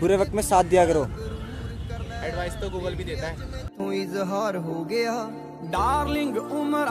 बुरे वक्त में साथ दिया करो। एडवाइस तो गूगल भी देता है। तू इजहार हो गया। डार्लिंग उम्र